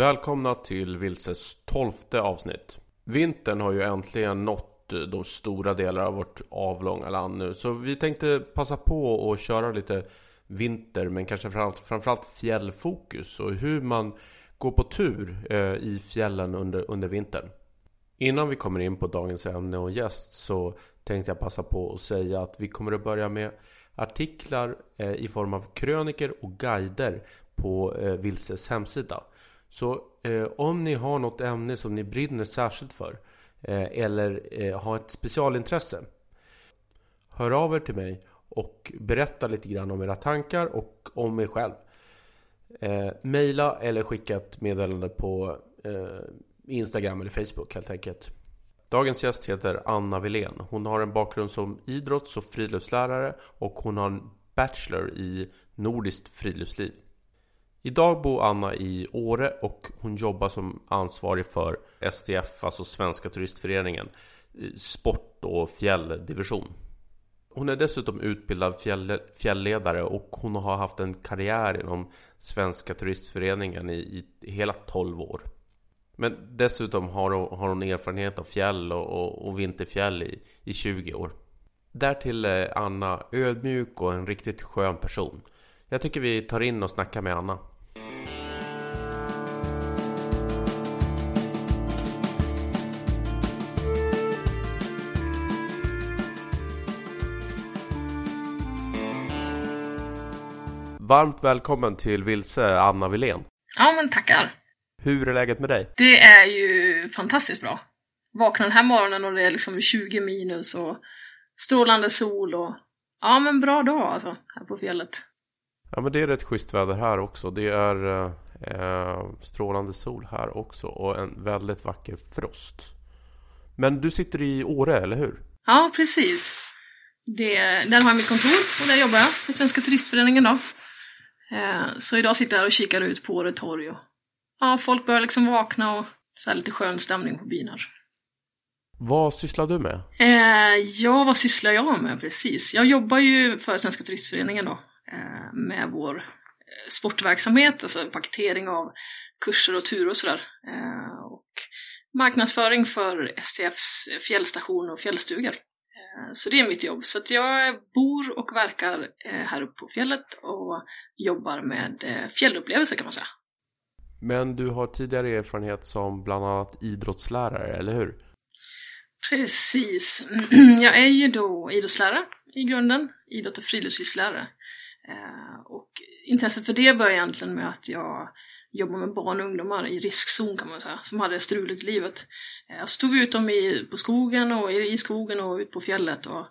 Välkomna till Vilses tolfte avsnitt. Vintern har ju äntligen nått eh, de stora delar av vårt avlånga land nu. Så vi tänkte passa på att köra lite vinter, men kanske framförallt, framförallt fjällfokus och hur man går på tur eh, i fjällen under, under vintern. Innan vi kommer in på dagens ämne och gäst så tänkte jag passa på att säga att vi kommer att börja med artiklar eh, i form av kröniker och guider på eh, Vilses hemsida. Så eh, om ni har något ämne som ni brinner särskilt för eh, eller eh, har ett specialintresse Hör av er till mig och berätta lite grann om era tankar och om er själv. Eh, maila eller skicka ett meddelande på eh, Instagram eller Facebook helt enkelt. Dagens gäst heter Anna Wilén. Hon har en bakgrund som idrotts och friluftslärare och hon har en bachelor i nordiskt friluftsliv. Idag bor Anna i Åre och hon jobbar som ansvarig för STF, alltså Svenska Turistföreningen, sport och fjälldivision. Hon är dessutom utbildad fjäll, fjällledare och hon har haft en karriär inom Svenska Turistföreningen i, i hela 12 år. Men dessutom har hon, har hon erfarenhet av fjäll och, och, och vinterfjäll i, i 20 år. Därtill är Anna ödmjuk och en riktigt skön person. Jag tycker vi tar in och snackar med Anna. Varmt välkommen till Vilse, Anna Wilén. Ja, men tackar. Hur är läget med dig? Det är ju fantastiskt bra. Vaknar den här morgonen och det är liksom 20 minus och strålande sol och ja, men bra dag alltså, här på fjället. Ja, men det är rätt schysst väder här också. Det är eh, strålande sol här också och en väldigt vacker frost. Men du sitter i Åre, eller hur? Ja, precis. Det, där har jag mitt kontor och där jobbar jag för Svenska Turistföreningen då. Eh, så idag sitter jag här och kikar ut på Åre torg och ja, folk börjar liksom vakna och så här lite skön stämning på byn här. Vad sysslar du med? Eh, ja, vad sysslar jag med precis? Jag jobbar ju för Svenska Turistföreningen då eh, med vår eh, sportverksamhet, alltså paketering av kurser och turer och sådär. Eh, och marknadsföring för STFs fjällstation och fjällstugor. Eh, så det är mitt jobb. Så att jag bor och verkar eh, här uppe på fjället och jobbar med eh, fjällupplevelser kan man säga. Men du har tidigare erfarenhet som bland annat idrottslärare, eller hur? Precis. Jag är ju då idrottslärare i grunden, idrott och friluftslivslärare. Eh, och intresset för det började egentligen med att jag jobbade med barn och ungdomar i riskzon kan man säga, som hade struligt i livet. Eh, så tog vi ut dem i, på skogen och i, skogen och ut på fjället och,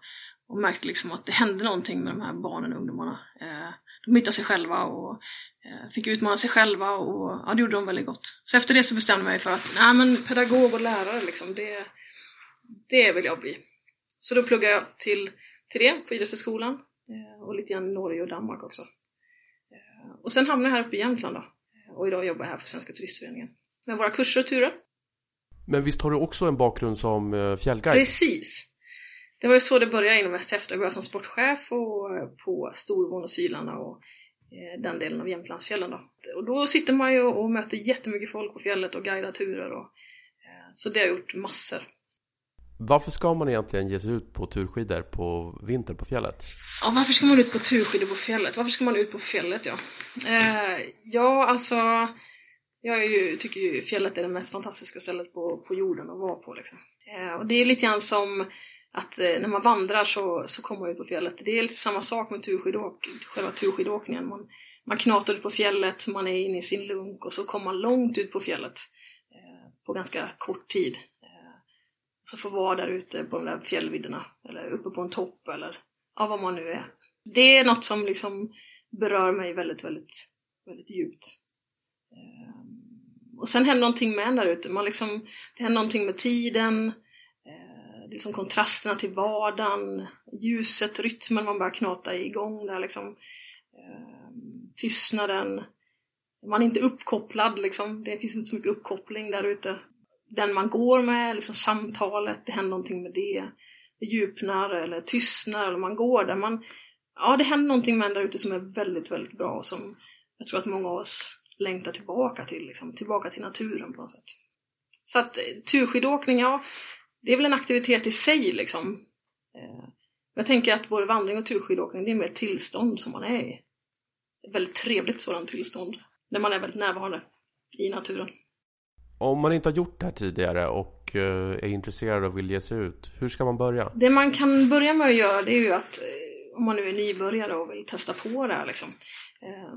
och märkte liksom att det hände någonting med de här barnen och ungdomarna. Eh, de hittade sig själva och fick utmana sig själva och ja, det gjorde de väldigt gott. Så efter det så bestämde jag mig för att nej men pedagog och lärare liksom, det, det vill jag bli. Så då pluggade jag till, till det på Idrottshögskolan och lite grann i Norge och Danmark också. Och sen hamnade jag här uppe i Jämtland då och idag jobbar jag här på Svenska Turistföreningen med våra kurser och turer. Men visst har du också en bakgrund som eh, fjällguide? Precis! Det var ju så det började inom STF. Jag började som sportchef och eh, på Storvån och Sylarna och eh, den delen av Jämtlandsfjällen då. Och då sitter man ju och möter jättemycket folk på fjället och guidar turer och så det har jag gjort massor. Varför ska man egentligen ge sig ut på turskidor på vintern på fjället? Ja, varför ska man ut på turskidor på fjället? Varför ska man ut på fjället, ja? Eh, ja, alltså... Jag ju, tycker ju fjället är det mest fantastiska stället på, på jorden att vara på. Liksom. Eh, och det är lite grann som att eh, när man vandrar så, så kommer man ut på fjället. Det är lite samma sak med turskidåk, själva turskidåkningen. Man, man knatar ut på fjället, man är inne i sin lunk och så kommer man långt ut på fjället eh, på ganska kort tid. Så får vara där ute på de där fjällvidderna eller uppe på en topp eller ja, vad man nu är. Det är något som liksom berör mig väldigt, väldigt, väldigt djupt. Ehm, och sen händer någonting med en där ute. Man liksom, det händer någonting med tiden, eh, liksom kontrasterna till vardagen, ljuset, rytmen man börjar knata igång där liksom. Ehm, tystnaden. Man är inte uppkopplad liksom. Det finns inte så mycket uppkoppling där ute den man går med, liksom samtalet, det händer någonting med det. Det djupnar eller tystnar eller man går där. Man, ja, det händer någonting med en där ute som är väldigt, väldigt bra och som jag tror att många av oss längtar tillbaka till, liksom, tillbaka till naturen på något sätt. Så att eh, turskidåkning, ja, det är väl en aktivitet i sig liksom. Eh, jag tänker att både vandring och turskidåkning, det är mer ett tillstånd som man är i. Ett väldigt trevligt sådant tillstånd, när man är väldigt närvarande i naturen. Om man inte har gjort det här tidigare och eh, är intresserad och vill ge sig ut, hur ska man börja? Det man kan börja med att göra det är ju att, eh, om man nu är nybörjare och vill testa på det här liksom, eh,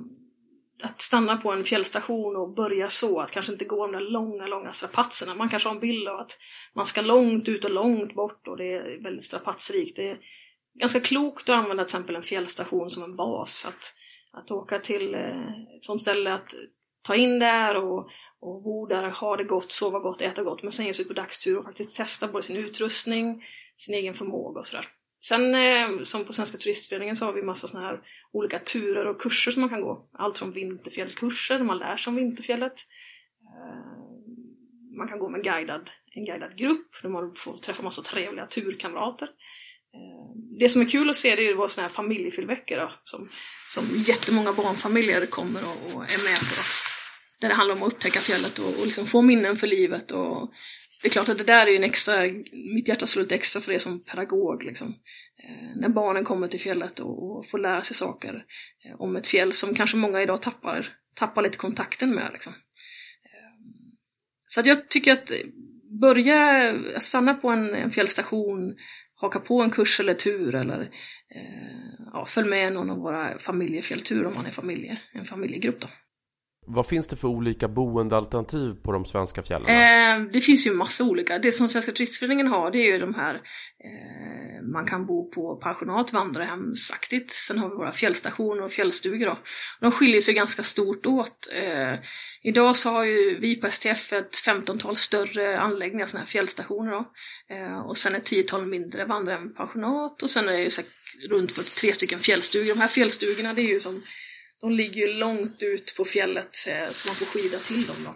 att stanna på en fjällstation och börja så, att kanske inte gå de där långa, långa strapatserna. Man kanske har en bild av att man ska långt ut och långt bort och det är väldigt strapatsrikt. Det är ganska klokt att använda till exempel en fjällstation som en bas. Att, att åka till ett sånt ställe, att ta in där och, och bo där, ha det gott, sova gott, äta gott, men sen ge sig ut på dagstur och faktiskt testa både sin utrustning, sin egen förmåga och sådär. Sen eh, som på Svenska Turistföreningen så har vi massa sådana här olika turer och kurser som man kan gå. Allt från vinterfjällkurser, där man lär sig om vinterfjället. Eh, man kan gå med en guidad, en guidad grupp, där man får träffa massa trevliga turkamrater. Eh, det som är kul att se det är ju våra sådana här familjefyllveckor som, som jättemånga barnfamiljer kommer och, och är med på. Där det handlar om att upptäcka fjället och, och liksom få minnen för livet och det är klart att det där är ju en extra, mitt hjärta slår lite extra för det som pedagog liksom. Eh, när barnen kommer till fjället och, och får lära sig saker eh, om ett fjäll som kanske många idag tappar, tappar lite kontakten med liksom. Eh, så att jag tycker att börja eh, stanna på en, en fjällstation, haka på en kurs eller tur eller eh, ja, följ med någon av våra familjefjällturer om man är familje, en familjegrupp då. Vad finns det för olika boendealternativ på de svenska fjällen? Eh, det finns ju massa olika. Det som Svenska Turistföreningen har det är ju de här eh, man kan bo på pensionat, vandrarhemsaktigt. Sen har vi våra fjällstationer och fjällstugor då. De skiljer sig ganska stort åt. Eh, idag så har ju vi på STF ett 15-tal större anläggningar, sådana här fjällstationer då. Eh, och sen ett 10-tal mindre vandrarhem, pensionat och sen är det ju runt 43 stycken fjällstugor. De här fjällstugorna det är ju som de ligger ju långt ut på fjället eh, så man får skida till dem då.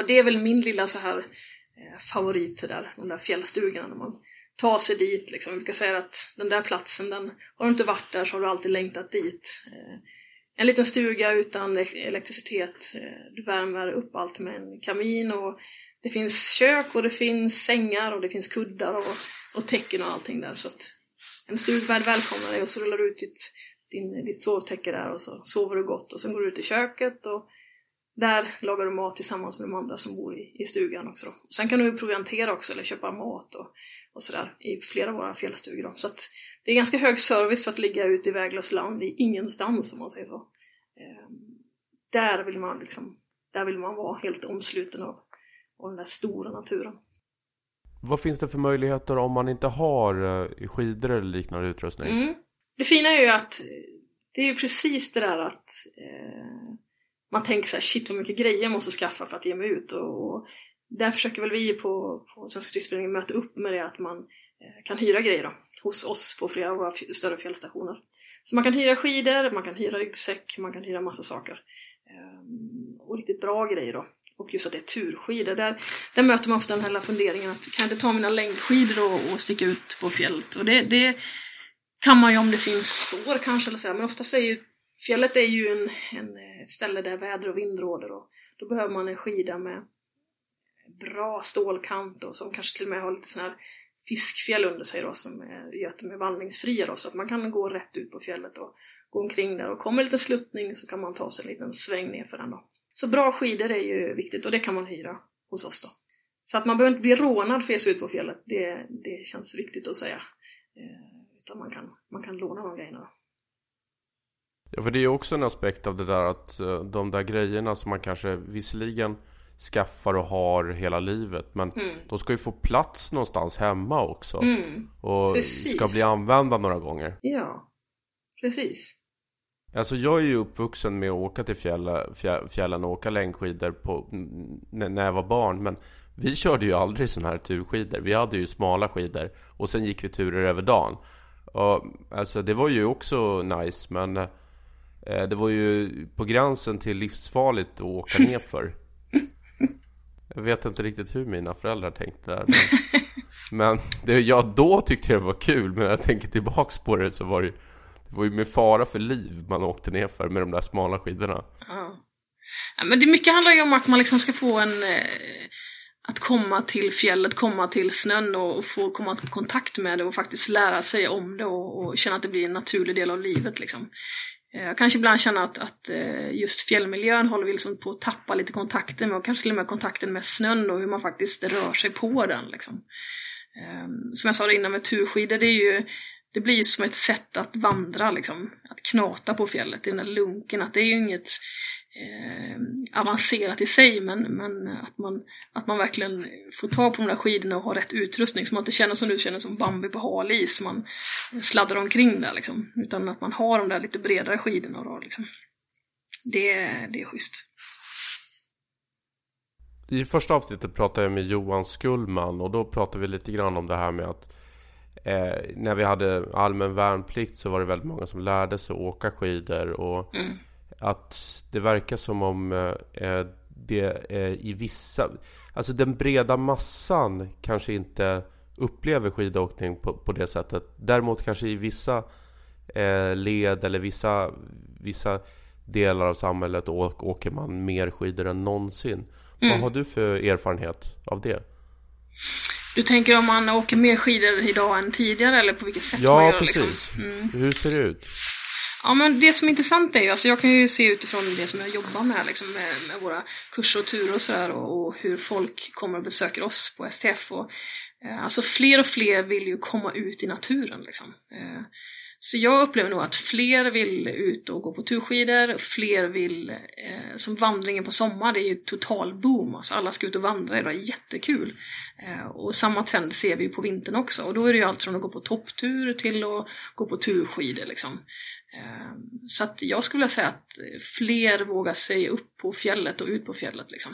Och det är väl min lilla så här eh, favorit där, de där fjällstugorna när man tar sig dit liksom. Vi brukar säga att den där platsen, den, har du inte varit där så har du alltid längtat dit. Eh, en liten stuga utan elektricitet, du värmer upp allt med en kamin och det finns kök och det finns sängar och det finns kuddar och, och täcken och allting där så att en stugvärd välkomnar dig och så rullar du ut ditt din, ditt sovtäcke där och så sover du gott och sen går du ut i köket och där lagar du mat tillsammans med de andra som bor i, i stugan också. Då. Sen kan du proviantera också eller köpa mat och, och sådär i flera av våra fjällstugor. Då. Så att det är ganska hög service för att ligga ute i väglöst land i ingenstans om man säger så. Eh, där vill man liksom, där vill man vara helt omsluten av, av den där stora naturen. Vad finns det för möjligheter om man inte har eh, skidor eller liknande utrustning? Mm. Det fina är ju att det är ju precis det där att eh, man tänker så här, shit vad mycket grejer jag måste skaffa för att ge mig ut och, och där försöker väl vi på, på Svenska Turistföreningen möta upp med det att man eh, kan hyra grejer då, hos oss på flera av våra större fjällstationer. Så man kan hyra skidor, man kan hyra ryggsäck, man kan hyra massa saker. Eh, och riktigt bra grejer då. Och just att det är turskidor, där, där möter man ofta den här funderingen att kan jag inte ta mina längdskidor och, och sticka ut på fjället? Och det, det kan man ju om det finns spår kanske, eller så här. men oftast är ju fjället är ju en, en, ett ställe där väder och vind råder och då behöver man en skida med bra stålkant och som kanske till och med har lite sån här fiskfjäll under sig då som eh, gör att de är vandringsfria då så att man kan gå rätt ut på fjället och gå omkring där och kommer lite sluttning så kan man ta sig en liten sväng ner för den då. Så bra skidor är ju viktigt och det kan man hyra hos oss då. Så att man behöver inte bli rånad för att ge sig ut på fjället, det, det känns viktigt att säga. Eh, utan man kan, man kan låna de grejerna. Ja, för det är ju också en aspekt av det där att eh, de där grejerna som man kanske visserligen skaffar och har hela livet. Men mm. de ska ju få plats någonstans hemma också. Mm. Och precis. ska bli använda några gånger. Ja, precis. Alltså jag är ju uppvuxen med att åka till fjälla, fjällen och åka längdskidor på, när jag var barn. Men vi körde ju aldrig sådana här turskidor. Vi hade ju smala skidor och sen gick vi turer över dagen. Och, alltså det var ju också nice men eh, Det var ju på gränsen till livsfarligt att åka nerför Jag vet inte riktigt hur mina föräldrar tänkte där Men, men det, ja, då tyckte jag det var kul Men när jag tänker tillbaks på det så var det Det var ju med fara för liv man åkte nerför med de där smala skidorna. Ja, Ja, men det mycket handlar ju om att man liksom ska få en... Eh, att komma till fjället, komma till snön och, få komma i kontakt med det och faktiskt lära sig om det och, och, känna att det blir en naturlig del av livet liksom. Eh, jag kanske ibland känner att, att eh, just fjällmiljön håller vi liksom på att tappa lite kontakten med och kanske till och med kontakten med snön och hur man faktiskt rör sig på den. Liksom. Ehm, som jag sa innan med turskidor, det, är ju, det blir ju som ett sätt att vandra, liksom. att knata på fjället, i den där lunken. Att det är ju inget eh, avancerat i sig, men, men att, man, att man verkligen får tag på de där skidorna och har rätt utrustning, så man inte känner som du känner som Bambi på hal is, man sladdar omkring där liksom. Utan att man har de där lite bredare skidorna då, liksom. Det, det är schysst. I första avsnittet pratade jag med Johan Skullman och då pratade vi lite grann om det här med att eh, när vi hade allmän värnplikt så var det väldigt många som lärde sig åka skidor och mm att det verkar som om eh, det eh, i vissa... Alltså den breda massan kanske inte upplever skidåkning på, på det sättet. Däremot kanske i vissa eh, led eller vissa, vissa delar av samhället åk, åker man mer skidor än någonsin. Mm. Vad har du för erfarenhet av det? Du tänker om man åker mer skidor idag än tidigare eller på vilket sätt ja, man gör liksom? precis. Liksom? Mm. Hur ser det ut? Ja men det som är intressant är ju, alltså jag kan ju se utifrån det som jag jobbar med, liksom med, med våra kurser och turer och sådär och, och, hur folk kommer och besöker oss på STF. Och, eh, alltså fler och fler vill ju komma ut i naturen liksom. Eh, så jag upplever nog att fler vill ut och gå på turskidor, fler vill, eh, som vandringen på sommar, det är ju total boom, alltså alla ska ut och vandra idag, jättekul. Eh, och samma trend ser vi ju på vintern också, och då är det ju allt från att gå på topptur till att gå på turskidor liksom. Eh, så att jag skulle vilja säga att fler vågar sig upp på fjället och ut på fjället liksom.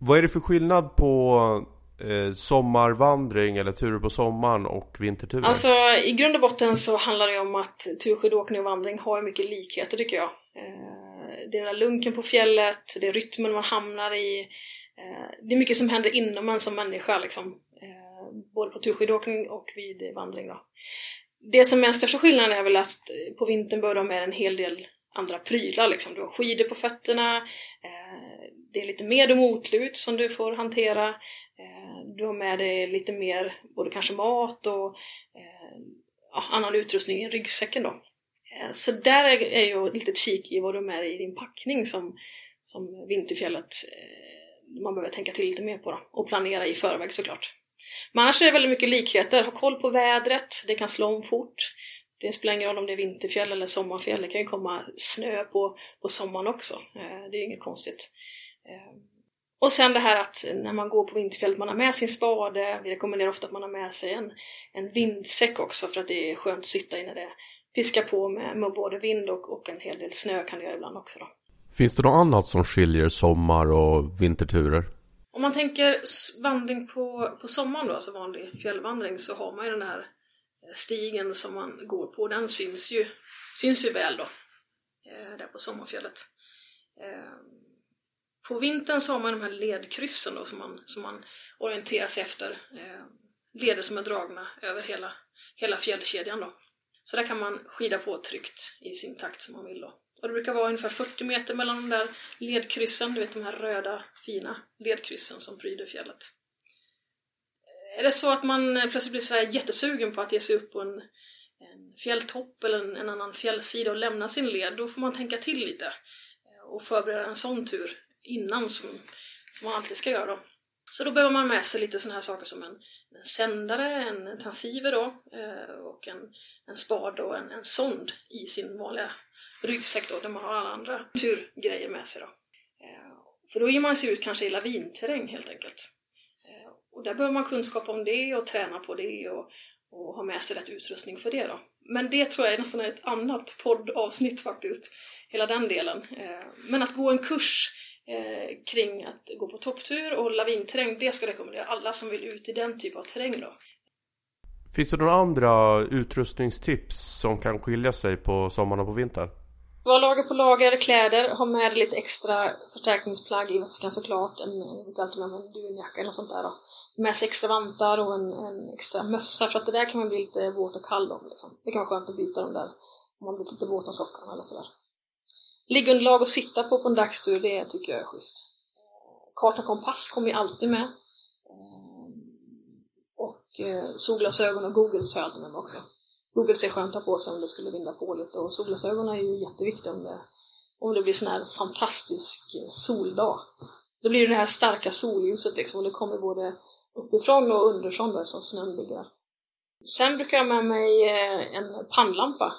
Vad är det för skillnad på eh, sommarvandring eller turer på sommaren och vinterturer? Alltså i grund och botten så handlar det om att turskidåkning och vandring har mycket likheter tycker jag. Eh, det är den där lunken på fjället, det är rytmen man hamnar i. Eh, det är mycket som händer inom en som människa liksom. Eh, både på turskidåkning och vid vandring då. Det som är den största skillnaden är väl att eh, på vintern bör du ha med en hel del andra prylar liksom. Du har skidor på fötterna, eh, det är lite med och motlut som du får hantera. Eh, du har med dig lite mer, både kanske mat och eh, annan utrustning i ryggsäcken då. Eh, så där är, ju ett litet kik i vad du har med dig i din packning som, som Vinterfjället eh, man behöver tänka till lite mer på då. Och planera i förväg såklart. Men annars är det väldigt mycket likheter. Ha koll på vädret, det kan slå om fort. Det spelar ingen roll om det är vinterfjäll eller sommarfjäll, det kan ju komma snö på, på sommaren också. Eh, det är inget konstigt. Eh, och sen det här att när man går på vinterfjället, man har med sin spade. Vi rekommenderar ofta att man har med sig en, en vindsäck också för att det är skönt att sitta i när det piskar på med, med både vind och, och en hel del snö kan det göra ibland också. Då. Finns det något annat som skiljer sommar och vinterturer? Om man tänker vandring på, på sommaren då, alltså vanlig fjällvandring, så har man ju den här eh, stigen som man går på. Den syns ju, syns ju väl då, eh, där på sommarfjället. På vintern så har man de här ledkryssen då som man, som man orienterar sig efter. Eh, leder som är dragna över hela, hela fjällkedjan då. Så där kan man skida på tryggt i sin takt som man vill då. Och det brukar vara ungefär 40 meter mellan de där ledkryssen, du vet de här röda fina ledkryssen som pryder fjället. Är det så att man plötsligt blir sådär jättesugen på att ge sig upp på en, en fjälltopp eller en, en, annan fjällsida och lämna sin led, då får man tänka till lite eh, och förbereda en sån tur innan som, som man alltid ska göra då. Så då behöver man med sig lite sådana här saker som en, en sändare, en transceiver då eh, och en, en spade och en, en sond i sin vanliga ryggsäck då, där man har alla andra turgrejer med sig då. Eh, för då ger man sig ut kanske i lavinterräng helt enkelt. Eh, och där behöver man kunskap om det och träna på det och, och ha med sig rätt utrustning för det då. Men det tror jag är nästan ett annat poddavsnitt faktiskt, hela den delen. Men att gå en kurs kring att gå på topptur och lavinterräng, det ska jag rekommendera alla som vill ut i den typen av terräng då. Finns det några andra utrustningstips som kan skilja sig på sommaren och på vintern? Var lager på lager kläder, ha med lite extra förstärkningsplagg i väskan såklart, en, med en dunjacka eller sånt där då. Med sig extra vantar och en, en, extra mössa för att det där kan man bli lite våt och kall om liksom. Det kan vara skönt att byta dem där om man blir lite våt om sockan eller sådär liggunderlag att sitta på på en dagstur, det tycker jag är schysst. Karta och kompass kommer ju alltid med. Eh, och eh, solglasögon och Google tar jag alltid med mig också. Google ser skönt att ha på sig om det skulle vinda på lite och solglasögonen är ju jätteviktiga om det, om det blir sån här fantastisk eh, soldag. Då blir det det här starka solljuset liksom och det kommer både uppifrån och underifrån där som snön ligger. Sen brukar jag ha med mig en pannlampa.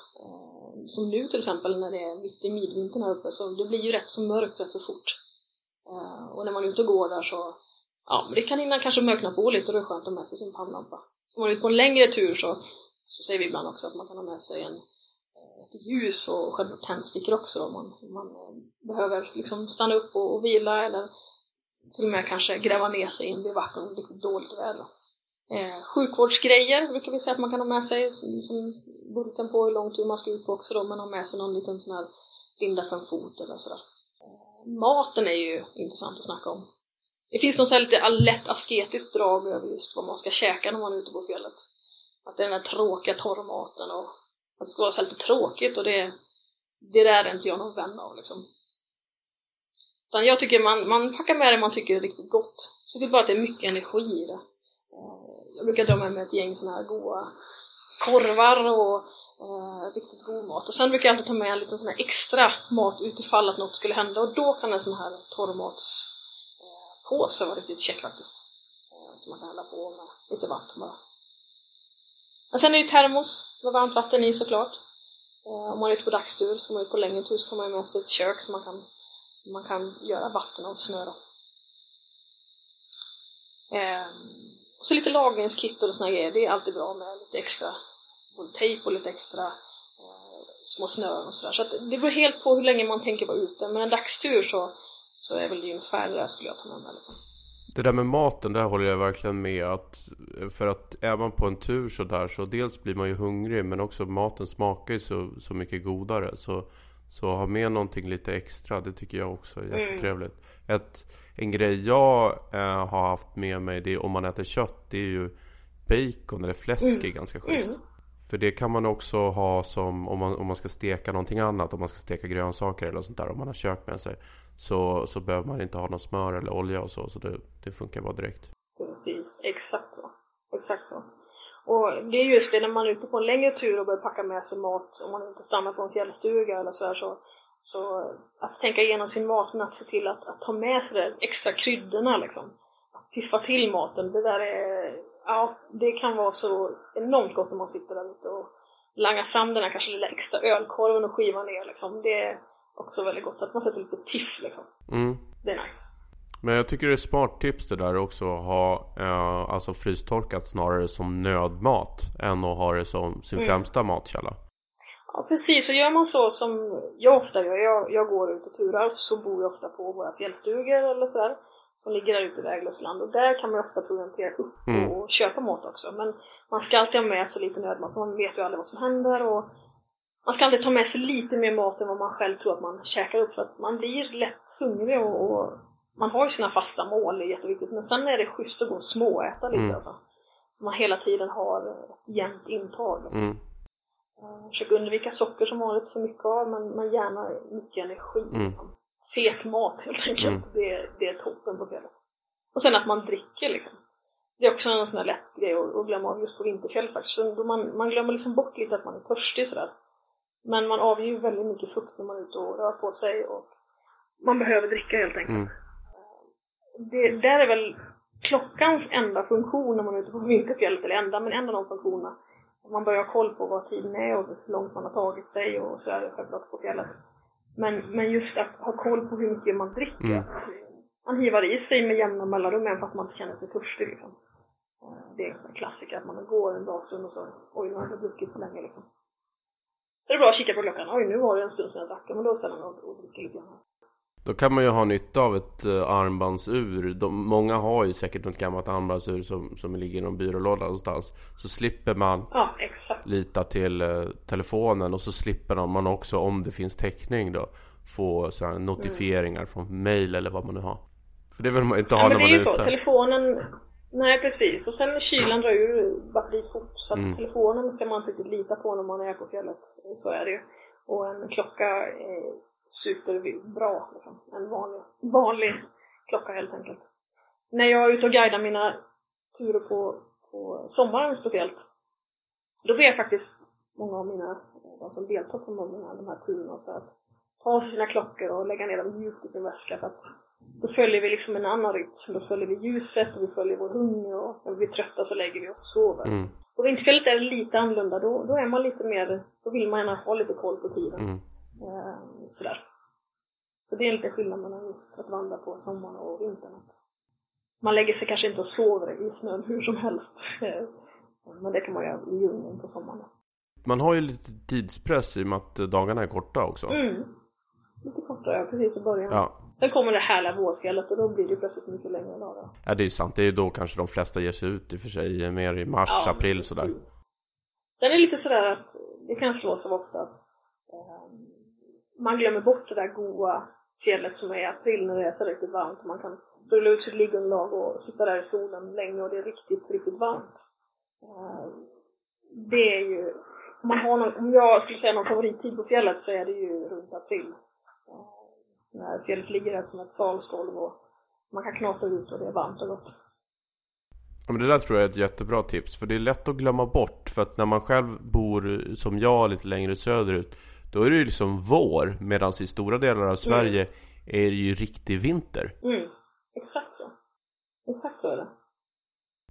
Som nu till exempel när det är mitt i midvintern här uppe så det blir ju rätt så mörkt rätt så fort. Uh, och när man är ute och går där så ja, men det kan hinna kanske mörkna på lite och det är skönt att ha med sig sin pannlampa. Ska man ut på en längre tur så, så säger vi ibland också att man kan ha med sig en, eh, ett ljus och själva tändstickor också om man, man eh, behöver liksom stanna upp och, och vila eller till och med kanske gräva ner sig i en bivack om det blir dåligt väder. Eh, sjukvårdsgrejer brukar vi säga att man kan ha med sig, som bulten på hur lång tur man ska ut på också då, men ha med sig någon liten sån här linda för en fot eller sådär. Eh, maten är ju intressant att snacka om. Det finns något lite lätt asketiskt drag över just vad man ska käka när man är ute på fjället. Att det är den där tråkiga torrmaten och att det ska vara så lite tråkigt och det, det där är inte jag någon vän av liksom. Utan jag tycker man, man packar med det man tycker är riktigt gott. Se till bara att det är mycket energi i det. Jag brukar dra med mig ett gäng såna här goda korvar och eh, riktigt god mat. Och sen brukar jag alltid ta med en liten sån här extra mat utifall att något skulle hända och då kan en sån här torrmatspåse eh, vara riktigt check faktiskt. Eh, som man kan hälla på med lite vatten bara. Men sen är det ju termos med varmt vatten i såklart. Eh, om man är ute på dagstur, ska man ut på längre tur så tar man med sig ett kök så man kan man kan göra vatten av snö då. Ehm, och så lite lagningskit och såna grejer, det är alltid bra med lite extra både tejp och lite extra eh, små snören och sådär. Så, så det beror helt på hur länge man tänker vara ute, men en dagstur så, så är väl det ungefär det där skulle jag ta med mig liksom. Det där med maten, där håller jag verkligen med att För att är man på en tur så där så dels blir man ju hungrig men också maten smakar ju så, så mycket godare så så ha med någonting lite extra, det tycker jag också är mm. jättetrevligt. Mm. Ett, en grej jag äh, har haft med mig, det är, om man äter kött, det är ju bacon eller fläsk mm. är ganska schysst. Mm. För det kan man också ha som om man, om man ska steka någonting annat, om man ska steka grönsaker eller sånt där, om man har kök med sig. Så, så behöver man inte ha någon smör eller olja och så, så det, det funkar bara direkt. Precis, exakt så. Exakt så. Och det är just det, när man är ute på en längre tur och börjar packa med sig mat, om man inte stannar på en fjällstuga eller sådär, så, så att tänka igenom sin mat, men att se till att, att ta med sig de extra kryddorna liksom. Att piffa till maten, det där är, ja, det kan vara så enormt gott när man sitter där ute och langar fram den här kanske lilla extra ölkorven och skivar ner liksom. Det är också väldigt gott att man sätter lite piff liksom. Mm. Det är nice. Men jag tycker det är smart tips det där också att ha eh, alltså frystorkat snarare som nödmat än att ha det som sin mm. främsta matkälla. Ja precis, och gör man så som jag ofta gör, jag, jag går ut och turar så bor jag ofta på våra fjällstugor eller sådär som ligger där ute i väglöst land och där kan man ofta proviantera upp mm. och köpa mat också men man ska alltid ha med sig lite nödmat, man vet ju aldrig vad som händer och man ska alltid ta med sig lite mer mat än vad man själv tror att man käkar upp för att man blir lätt hungrig och, och man har ju sina fasta mål, det är jätteviktigt, men sen är det schysst att gå och småäta lite mm. alltså. Så man hela tiden har ett jämnt intag. Alltså. Mm. Uh, försök undvika socker som vanligt för mycket av, men, men gärna mycket energi. Mm. Liksom. Fet mat helt enkelt, mm. det, det är toppen på kvällen. Och sen att man dricker liksom. Det är också en sån här lätt grej att, att glömma av just på vinterfjället faktiskt. Man, man glömmer liksom bort lite att man är törstig sådär. Men man avger ju väldigt mycket fukt när man är ute och rör på sig och man behöver dricka helt enkelt. Det där är väl klockans enda funktion när man är ute på vinterfjället, eller enda, men en av de funktionerna. Man börjar ha koll på vad tiden är och hur långt man har tagit sig och så är det självklart på fjället. Men, men just att ha koll på hur mycket man dricker. Mm. man hivar i sig med jämna mellanrum även fast man inte känner sig törstig. Liksom. Det är en sån klassiker att man går en bra stund och så oj, nu har jag inte druckit på länge liksom. Så det är bra att kika på klockan. Oj, nu var det en stund sedan jag drack. Men då ställer man sig och dricker lite grann. Då kan man ju ha nytta av ett uh, armbandsur. De, många har ju säkert något gammalt armbandsur som, som ligger i någon byrålåda någonstans. Så slipper man ja, lita till uh, telefonen och så slipper man också, om det finns täckning då, få sådana notifieringar mm. från mail eller vad man nu har. För det vill man inte ja, ha när man är ute. det är ju så. Telefonen Nej precis, och sen kylan drar ur batteriet fort så att mm. telefonen ska man inte riktigt lita på när man är på fjället. Så är det ju. Och en klocka eh, superbra. Liksom. En vanlig, vanlig klocka helt enkelt. När jag är ute och guidar mina turer på, på sommaren speciellt, då ber jag faktiskt många av mina, de som deltar på många av de här turerna, så att ta sina klockor och lägga ner dem djupt i sin väska för att då följer vi liksom en annan rytm. Då följer vi ljuset och vi följer vår hunger och när vi blir trötta så lägger vi oss och sover. Mm. På vinterfjället är det lite annorlunda. Då, då är man lite mer, då vill man gärna ha lite koll på tiden. Mm. Eh, sådär. Så det är lite skillnad mellan just att vandra på sommaren och vintern. Man lägger sig kanske inte och sover i snön hur som helst. Men det kan man göra i djungeln på sommaren. Man har ju lite tidspress i och med att dagarna är korta också. Mm. Lite kortare, precis i början. Ja. Sen kommer det härliga vårfjället och då blir det plötsligt mycket längre dagar. Ja, det är ju sant. Det är ju då kanske de flesta ger sig ut i och för sig. Mer i mars, ja, april precis. sådär. Sen är det lite sådär att det kan slås av ofta att eh, man glömmer bort det där goa fjället som är i april när det är så riktigt varmt. Man kan rulla ut sitt liggunderlag och sitta där i solen länge och det är riktigt, riktigt varmt. Ehm, det är ju, om, man har någon, om jag skulle säga någon favorittid på fjället så är det ju runt april. Ehm, när fjället ligger där som ett salsgolv och man kan knata ut och det är varmt och gott. Ja, men det där tror jag är ett jättebra tips, för det är lätt att glömma bort. För att när man själv bor, som jag, lite längre söderut, då är det ju liksom vår. Medan i stora delar av Sverige mm. är det ju riktig vinter. Mm, exakt så. Exakt så är det.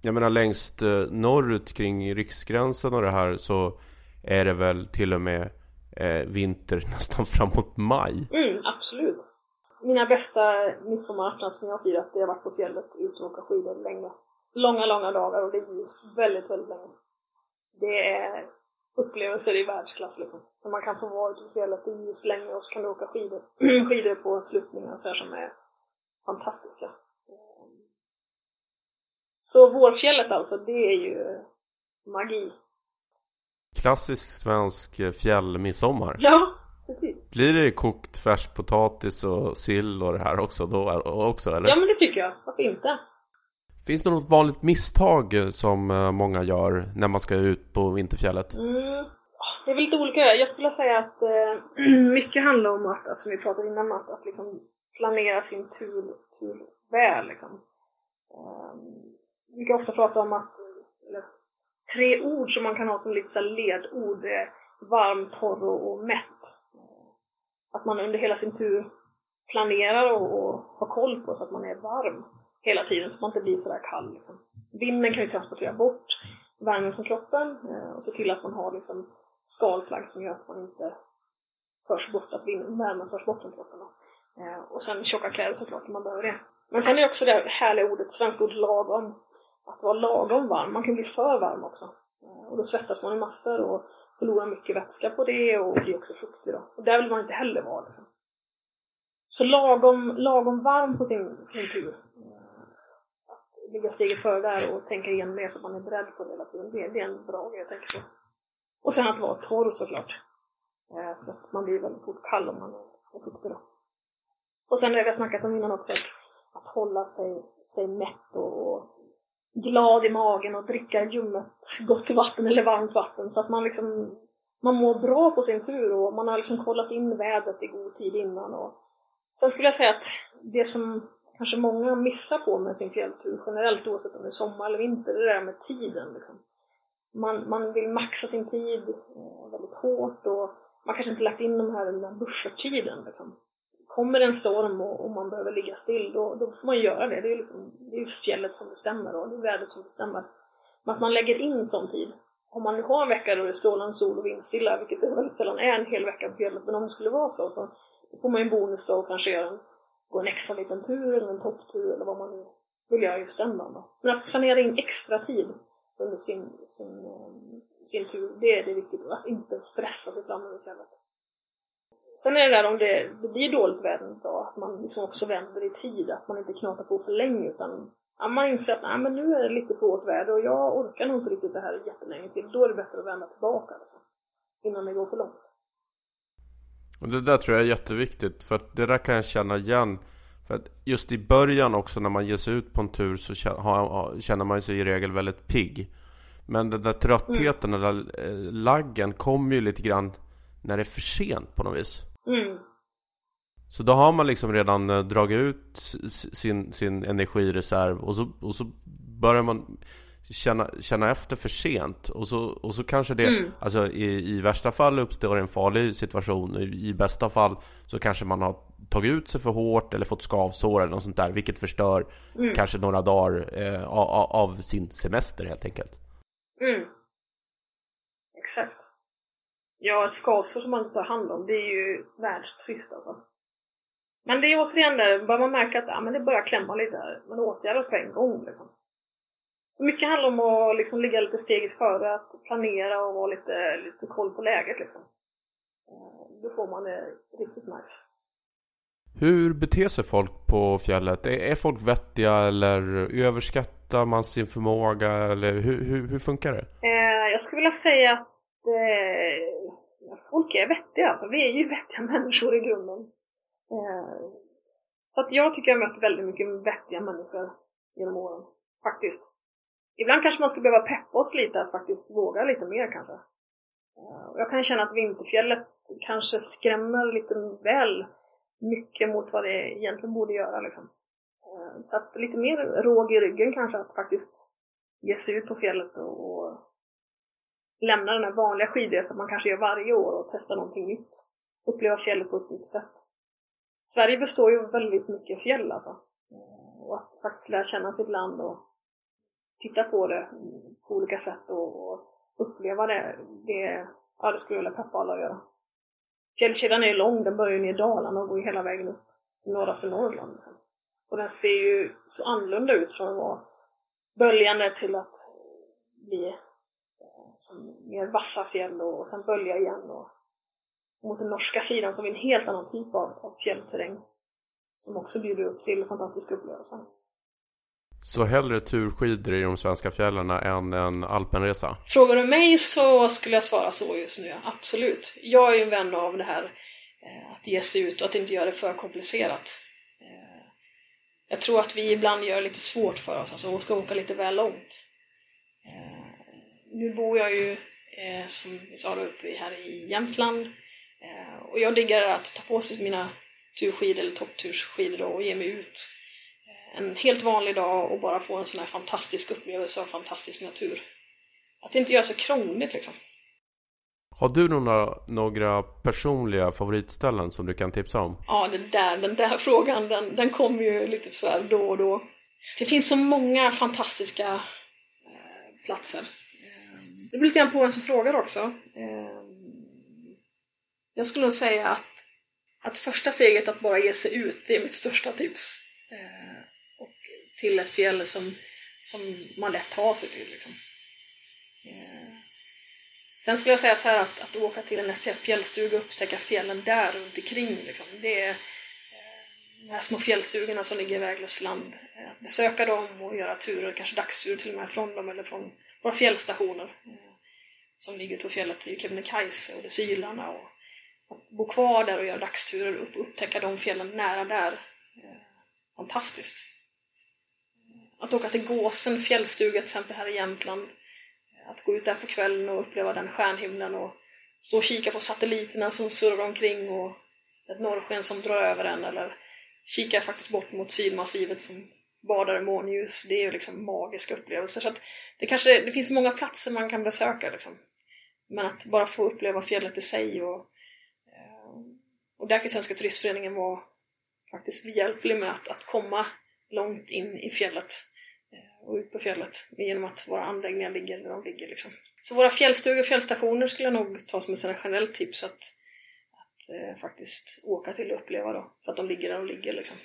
Jag menar längst eh, norrut kring riksgränsen och det här så är det väl till och med eh, vinter nästan framåt maj. Mm, absolut. Mina bästa midsommaraftnar som jag har firat, det har varit på fjället ute och åka skidor länge. Långa, långa dagar och det är just väldigt, väldigt länge. Det är upplevelser i världsklass liksom. När man kan få vara ute på fjället i just länge och så kan du åka skidor, skidor på sluttningar så här som är fantastiska. Så vårfjället alltså, det är ju magi. Klassisk svensk fjällmidsommar. Ja, precis. Blir det kokt färskpotatis och sill och det här också då också eller? Ja men det tycker jag, varför inte? Finns det något vanligt misstag eh, som eh, många gör när man ska ut på vinterfjället? Mm. Det är väl lite olika. Jag skulle säga att eh, mycket handlar om att, alltså, som vi pratade innan, att, att liksom planera sin tur, tur väl. Liksom. Um, vi kan ofta prata om att tre ord som man kan ha som lite så ledord är varm, torr och mätt. Att man under hela sin tur planerar och, och har koll på så att man är varm hela tiden så man inte blir sådär kall. Liksom. Vinden kan ju transportera bort värmen från kroppen eh, och se till att man har liksom, skalplagg som gör att man inte förs bort, att värmen förs bort från kroppen. Eh, och sen tjocka kläder såklart om man behöver det. Men sen är också det härliga ordet, svenska ordet lagom att vara lagom varm. Man kan bli för varm också. Eh, och då svettas man i massor och förlorar mycket vätska på det och blir också fuktig då. Och där vill man inte heller vara liksom. Så lagom, lagom varm på sin, sin tur. Ligga steget före där och tänka igenom det så man är beredd på det hela tiden. Det, det är en bra grej jag tänker på. Och sen att vara torr såklart. Eh, för att man blir väldigt fort kall om man är fuktig då. Och sen det vi har snackat om innan också, att, att hålla sig, sig mätt och, och glad i magen och dricka ljummet gott vatten eller varmt vatten så att man liksom man mår bra på sin tur och man har liksom kollat in vädret i god tid innan. Och sen skulle jag säga att det som kanske många missar på med sin fjälltur generellt oavsett om det är sommar eller vinter, det där med tiden. Liksom. Man, man vill maxa sin tid eh, väldigt hårt och man kanske inte lagt in de här, den här bufferttiden. Liksom kommer en storm och, och, man behöver ligga still, då, då får man göra det. Det är ju liksom, det är fjället som bestämmer och det är vädret som bestämmer. Men att man lägger in sån tid. Om man nu har en vecka då det är strålande sol och vindstilla, vilket det väldigt sällan är en hel vecka på fjället, men om det skulle vara så, så får man ju en bonus då och kanske göra en, gå en extra liten tur eller en topptur eller vad man nu vill göra just den dagen. Då. Men att planera in extra tid under sin, sin, eh, sin tur, det är det viktigt. Att inte stressa sig fram över fjället. Sen är det där om det, det blir dåligt väder en dag, att man liksom också vänder i tid, att man inte knatar på för länge utan att man inser att nej, men nu är det lite för hårt väder och jag orkar nog inte riktigt det här jättelänge till. Då är det bättre att vända tillbaka liksom, innan det går för långt. Och det där tror jag är jätteviktigt, för att det där kan jag känna igen. För att just i början också när man ger sig ut på en tur så känner man sig i regel väldigt pigg. Men den där tröttheten, mm. den där eh, laggen kommer ju lite grann när det är för sent på något vis. Mm. Så då har man liksom redan eh, dragit ut sin, sin energireserv och så, och så börjar man känna, känna efter för sent och så, och så kanske det, mm. alltså i, i värsta fall uppstår en farlig situation i, i bästa fall så kanske man har tagit ut sig för hårt eller fått skavsår eller något sånt där vilket förstör mm. kanske några dagar eh, av, av, sin semester helt enkelt. Mm. Exakt. Ja, ett skavsår som man inte tar hand om, det är ju världstrist alltså. Men det är återigen där, bara man märker att ja, men det börjar klämma lite här, man åtgärdar på en gång liksom. Så mycket handlar om att liksom ligga lite steget före, att planera och vara lite, lite koll på läget liksom. Eh, då får man det riktigt nice. Hur beter sig folk på fjället? Är folk vettiga eller överskattar man sin förmåga eller hur, hur, hur funkar det? Eh, jag skulle vilja säga att eh, folk är vettiga alltså. Vi är ju vettiga människor i grunden. Eh, så att jag tycker jag har mött väldigt mycket vettiga människor genom åren. Faktiskt. Ibland kanske man skulle behöva peppa oss lite att faktiskt våga lite mer kanske. Eh, jag kan känna att Vinterfjället kanske skrämmer lite väl mycket mot vad det egentligen borde göra liksom. Eh, så att lite mer råg i ryggen kanske att faktiskt ge sig ut på fjället och, och lämna den här vanliga skidresan man kanske gör varje år och testa någonting nytt. Uppleva fjället på ett nytt sätt. Sverige består ju väldigt mycket fjäll alltså. Eh, och att faktiskt lära känna sitt land och titta på det på olika sätt och, uppleva det, det, ja, det skulle jag vilja peppa alla att göra. Fjällkedjan är lång, den börjar ju ner i Dalarna och går hela vägen upp till norraste Norrland. Liksom. Och den ser ju så annorlunda ut från att vara böljande till att bli eh, som mer vassa fjäll och, och sen bölja igen och mot den norska sidan som är en helt annan typ av, av fjällterräng som också bjuder upp till fantastiska upplevelser. Så hellre turskidor i de svenska fjällen än en alpenresa? Frågar du mig så skulle jag svara så just nu, absolut. Jag är ju en vän av det här eh, att ge sig ut och att inte göra det för komplicerat. Eh, jag tror att vi ibland gör det lite svårt för oss, alltså och ska åka lite väl långt. Eh, nu bor jag ju, som vi sa då, uppe här i Jämtland och jag diggar att ta på sig mina turskidor eller topptursskidor och ge mig ut en helt vanlig dag och bara få en sån här fantastisk upplevelse av fantastisk natur. Att inte gör så krångligt liksom. Har du några, några personliga favoritställen som du kan tipsa om? Ja, det där, den där frågan den, den kommer ju lite sådär då och då. Det finns så många fantastiska eh, platser. Eh, det blir lite grann på vem som frågar också. Eh, jag skulle nog säga att, att första steget att bara ge sig ut, det är mitt största tips. Eh, till ett fjäll som, som man lätt tar sig till. Liksom. Yeah. Sen skulle jag säga så här att, att åka till en STF-fjällstuga och upptäcka fjällen där runt omkring. Liksom. Det är eh, de här små fjällstugorna som ligger i väglöst land. Att besöka dem och göra turer, kanske dagsturer till och med från dem eller från våra fjällstationer eh, som ligger ute på fjället i Kebnekaise och Sylarna och att bo kvar där och göra dagsturer och upptäcka de fjällen nära där. Fantastiskt. Att åka till Gåsen fjällstuga till exempel här i Jämtland. Att gå ut där på kvällen och uppleva den stjärnhimlen och stå och kika på satelliterna som surrar omkring och ett norrsken som drar över en eller kika faktiskt bort mot sydmassivet som badar i månljus. Det är ju liksom magiska upplevelser. Så att det kanske det finns många platser man kan besöka liksom. Men att bara få uppleva fjället i sig och, eh, och där kan Svenska turistföreningen vara faktiskt behjälplig med att, att komma långt in i fjället och ut på fjället genom att våra anläggningar ligger där de ligger. Liksom. Så våra fjällstugor och fjällstationer skulle jag nog ta som ett generellt tips att, att eh, faktiskt åka till och uppleva då, för att de ligger där de ligger. Liksom.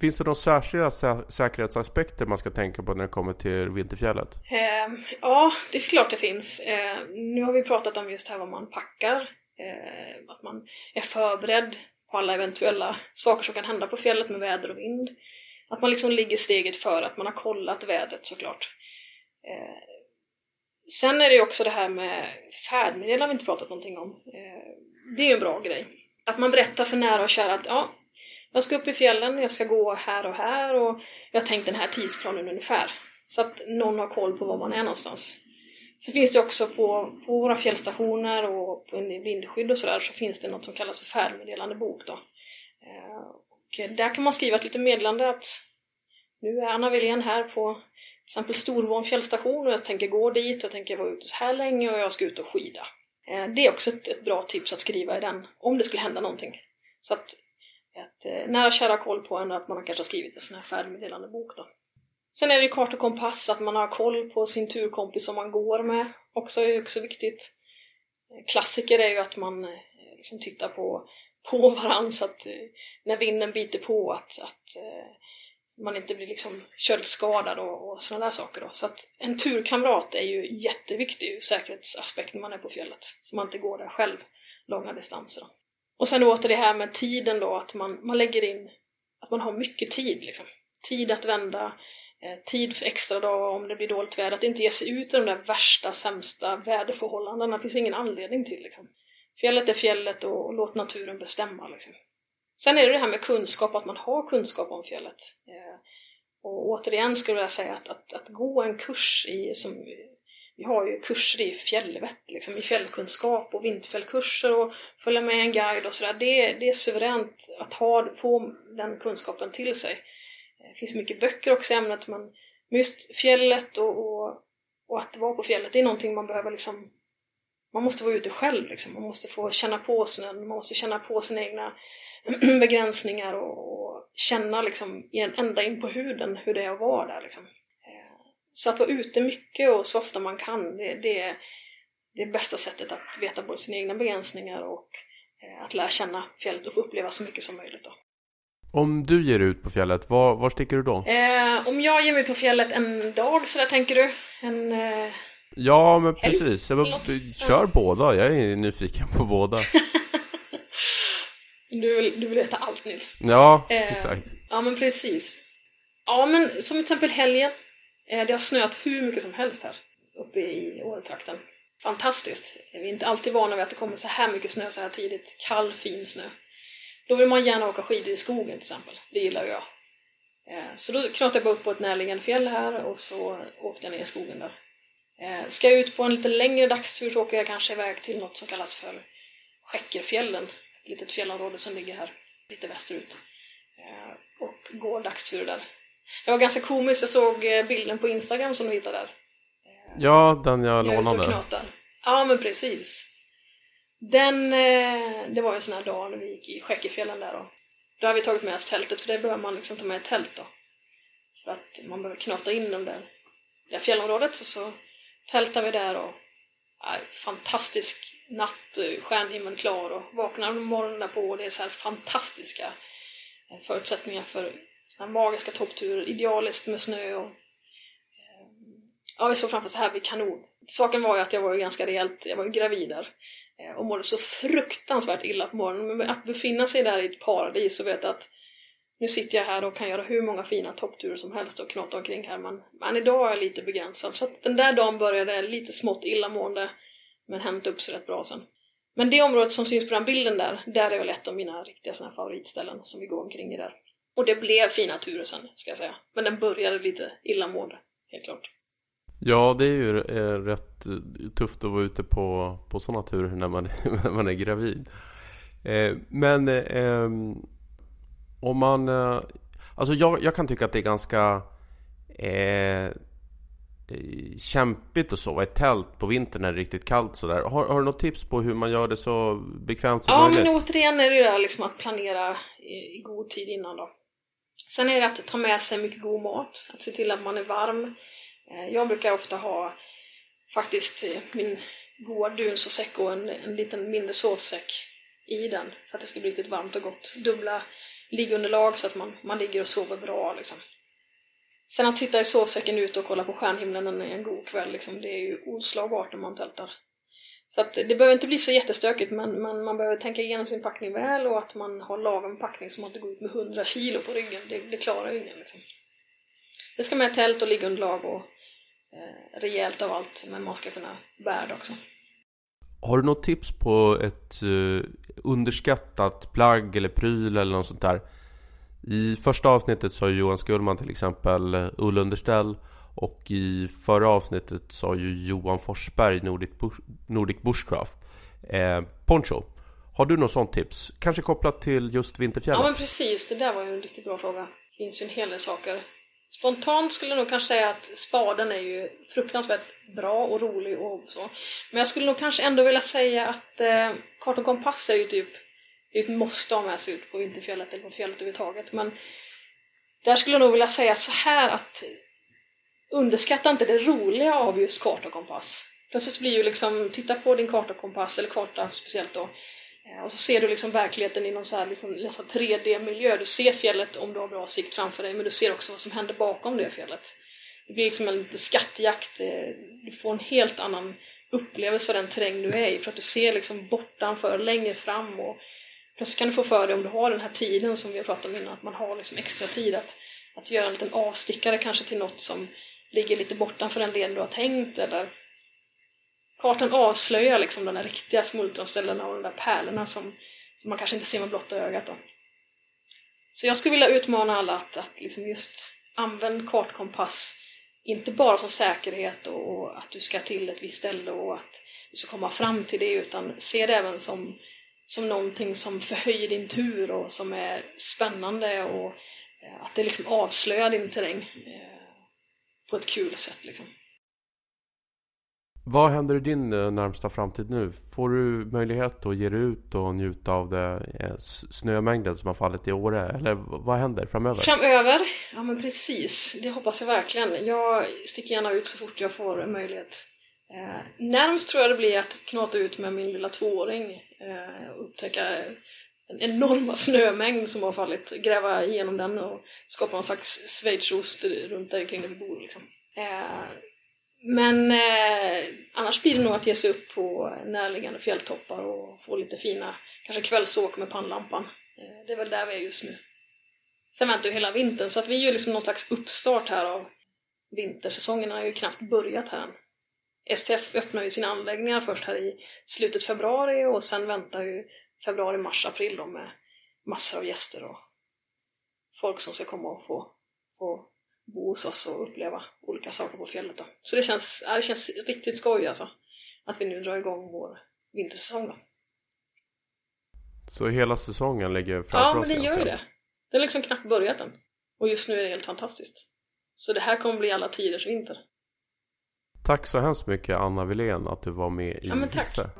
Finns det några särskilda sä säkerhetsaspekter man ska tänka på när det kommer till vinterfjället? Eh, ja, det är klart det finns. Eh, nu har vi pratat om just här vad man packar, eh, att man är förberedd på alla eventuella saker som kan hända på fjället med väder och vind. Att man liksom ligger steget före, att man har kollat vädret såklart. Eh, sen är det ju också det här med färdmedel har vi inte pratat någonting om. Eh, det är ju en bra grej. Att man berättar för nära och kära att ja, jag ska upp i fjällen, jag ska gå här och här och jag har tänkt den här tidsplanen ungefär. Så att någon har koll på var man är någonstans. Så finns det också på, på våra fjällstationer och på vindskydd och sådär så finns det något som kallas för färdmeddelande bok då. Eh, och där kan man skriva ett litet meddelande att nu är Anna Wilén här på till exempel Storvån fjällstation och jag tänker gå dit, jag tänker vara ute så här länge och jag ska ut och skida. Eh, det är också ett, ett, bra tips att skriva i den, om det skulle hända någonting. Så att, att eh, nära och kära koll på en att man kanske har skrivit en sån här färdmeddelande bok då. Sen är det ju kart och kompass, att man har koll på sin turkompis som man går med. Också är också viktigt. Klassiker är ju att man eh, liksom tittar på, på varandra så att eh, när vinden biter på att, att eh, man inte blir liksom köldskadad och, och sådana där saker. Då. Så att en turkamrat är ju jätteviktig ur säkerhetsaspekt när man är på fjället. Så man inte går där själv långa distanser. Då. Och sen åter det här med tiden då, att man, man lägger in att man har mycket tid. Liksom. Tid att vända, eh, tid för extra dagar om det blir dåligt väder, att inte ge sig ut i de där värsta, sämsta väderförhållandena det finns ingen anledning till. Liksom. Fjället är fjället och, låt naturen bestämma. Liksom. Sen är det det här med kunskap, att man har kunskap om fjället. Eh, och återigen skulle jag säga att, att, att gå en kurs i, som vi har ju kurser i fjällvett, liksom, i fjällkunskap och vinterfjällkurser och följa med en guide och sådär. Det, det är suveränt att ha, få den kunskapen till sig. Det finns mycket böcker också i ämnet, men just fjället och, och, och att vara på fjället, det är någonting man behöver liksom man måste vara ute själv, liksom. man måste få känna på snön, man måste känna på sina egna begränsningar och, och känna liksom ända in på huden hur det är att vara där. Liksom. Eh, så att vara ute mycket och så ofta man kan, det, det är det bästa sättet att veta både sina egna begränsningar och eh, att lära känna fjället och få uppleva så mycket som möjligt. Då. Om du ger ut på fjället, var, var sticker du då? Eh, om jag ger mig ut på fjället en dag, så där tänker du? En... Eh, ja, men precis. Jag, kör båda, jag är nyfiken på båda. Du vill, du vill veta allt Nils. Ja, eh, exakt. Ja, men precis. Ja, men som till exempel helgen. Eh, det har snöat hur mycket som helst här uppe i Åretrakten. Fantastiskt. Vi är inte alltid vana vid att det kommer så här mycket snö så här tidigt. Kall, fin snö. Då vill man gärna åka skidor i skogen till exempel. Det gillar jag. Eh, så då knatade jag bara upp på ett närliggande fjäll här och så åkte jag ner i skogen där. Eh, ska jag ut på en lite längre dagstur så åker jag kanske iväg till något som kallas för Skäckerfjällen litet fjällområde som ligger här lite västerut. Eh, och går dagsturer där. Det var ganska komiskt, jag såg eh, bilden på Instagram som du hittade där. Ja, den jag, jag lånade. Ja, men precis. Den, det var en sån här dag när vi gick i Skäckefjällen där då. Då har vi tagit med oss tältet, för det behöver man liksom ta med ett tält då. För att man behöver knata in dem där, det fjällområdet, så, så tältar vi där och ja, fantastisk natt, stjärnhimmel klar och vaknar morgonen på och det är så här fantastiska eh, förutsättningar för magiska toppturer, idealiskt med snö och eh, ja, vi såg framför oss här vid kanon. Saken var ju att jag var ju ganska rejält, jag var ju gravid där eh, och mådde så fruktansvärt illa på morgonen. Men att befinna sig där i ett paradis och veta att nu sitter jag här och kan göra hur många fina toppturer som helst och knata omkring här men, men idag är jag lite begränsad. Så att den där dagen började lite smått illamående men hämtade upp sig rätt bra sen. Men det området som syns på den bilden där, där är väl ett av mina riktiga såna favoritställen som vi går omkring i där. Och det blev fina turer sen, ska jag säga. Men den började lite illamående, helt klart. Ja, det är ju eh, rätt eh, tufft att vara ute på, på sådana turer när man, när man är gravid. Eh, men eh, ehm, om man... Eh, alltså jag, jag, kan tycka att det är ganska eh, kämpigt att sova i tält på vintern när det är riktigt kallt sådär. Har, har du något tips på hur man gör det så bekvämt som ja, möjligt? Ja, men återigen är det ju där liksom att planera i, i god tid innan då. Sen är det att ta med sig mycket god mat, att se till att man är varm. Eh, jag brukar ofta ha faktiskt eh, min goda dunsåsäck och en, en liten mindre sovsäck i den för att det ska bli riktigt varmt och gott. Dubbla liggunderlag så att man, man ligger och sover bra liksom. Sen att sitta i sovsäcken ute och kolla på stjärnhimlen en god kväll, liksom, det är ju oslagbart när man tältar. Så att det behöver inte bli så jättestökigt men, men man behöver tänka igenom sin packning väl och att man har lagom packning så man inte går ut med 100 kilo på ryggen. Det, det klarar ju ingen liksom. Det ska med tält och liggunderlag och eh, rejält av allt men man ska kunna bära det också. Har du något tips på ett eh, underskattat plagg eller pryl eller något sånt där? I första avsnittet sa Johan Skullman till exempel eh, ullunderställ och i förra avsnittet sa ju Johan Forsberg Nordic, Bush, Nordic Bushcraft eh, poncho. Har du något sånt tips? Kanske kopplat till just Vinterfjället? Ja men precis, det där var ju en riktigt bra fråga. Det finns ju en hel del saker. Spontant skulle jag nog kanske säga att spaden är ju fruktansvärt bra och rolig och så. Men jag skulle nog kanske ändå vilja säga att eh, kart och kompass är ju typ ett måste ha med sig ut på Vinterfjället eller på fjället överhuvudtaget. Men där skulle jag nog vilja säga så här att underskatta inte det roliga av just karta och kompass. Plötsligt blir ju liksom, titta på din karta och kompass, eller karta speciellt då, Eh, och så ser du liksom verkligheten i någon så här liksom, 3D-miljö. Du ser fjället om du har bra sikt framför dig, men du ser också vad som händer bakom det fjället. Det blir liksom en skattjakt, eh, du får en helt annan upplevelse av den terräng du är i, för att du ser liksom bortanför, längre fram och plötsligt kan du få för dig om du har den här tiden som vi har pratat om innan, att man har liksom extra tid att, att göra en liten avstickare kanske till något som ligger lite bortanför den leden du har tänkt eller kartan avslöjar liksom de där riktiga smultronställena och de där pärlorna som, som man kanske inte ser med blotta ögat då. Så jag skulle vilja utmana alla att, att liksom just använd kartkompass inte bara som säkerhet och, och, att du ska till ett visst ställe och att du ska komma fram till det utan se det även som, som någonting som förhöjer din tur och som är spännande och eh, att det liksom avslöjar din terräng. Eh, på ett kul sätt liksom. Vad händer i din eh, närmsta framtid nu? Får du möjlighet att ge dig ut och njuta av det eh, snömängden som har fallit i Åre? Eller vad händer framöver? Framöver? Ja men precis, det hoppas jag verkligen. Jag sticker gärna ut så fort jag får möjlighet. Eh, närmst tror jag det blir att knata ut med min lilla tvååring eh, och upptäcka den enorma snömängd som har fallit, gräva igenom den och skapa någon slags schweizerost runt där kring där vi bor. Liksom. Eh, men eh, annars blir det nog att ge sig upp på närliggande fjälltoppar och få lite fina, kanske kvällsåk med pannlampan. Eh, det är väl där vi är just nu. Sen väntar ju hela vintern, så att vi gör liksom någon slags uppstart här av vintersäsongen har ju knappt börjat här än. STF öppnar ju sina anläggningar först här i slutet februari och sen väntar ju februari, mars, april då med massor av gäster och folk som ska komma och få, få bo hos oss och uppleva olika saker på fjället då. Så det känns, ja, det känns riktigt skoj alltså att vi nu drar igång vår vintersäsong då. Så hela säsongen ligger framför oss? Ja, men det gör ju det. Den har liksom knappt börjat än. Och just nu är det helt fantastiskt. Så det här kommer bli alla tiders vinter. Tack så hemskt mycket Anna Wilén att du var med i Ja men tack. Hisse.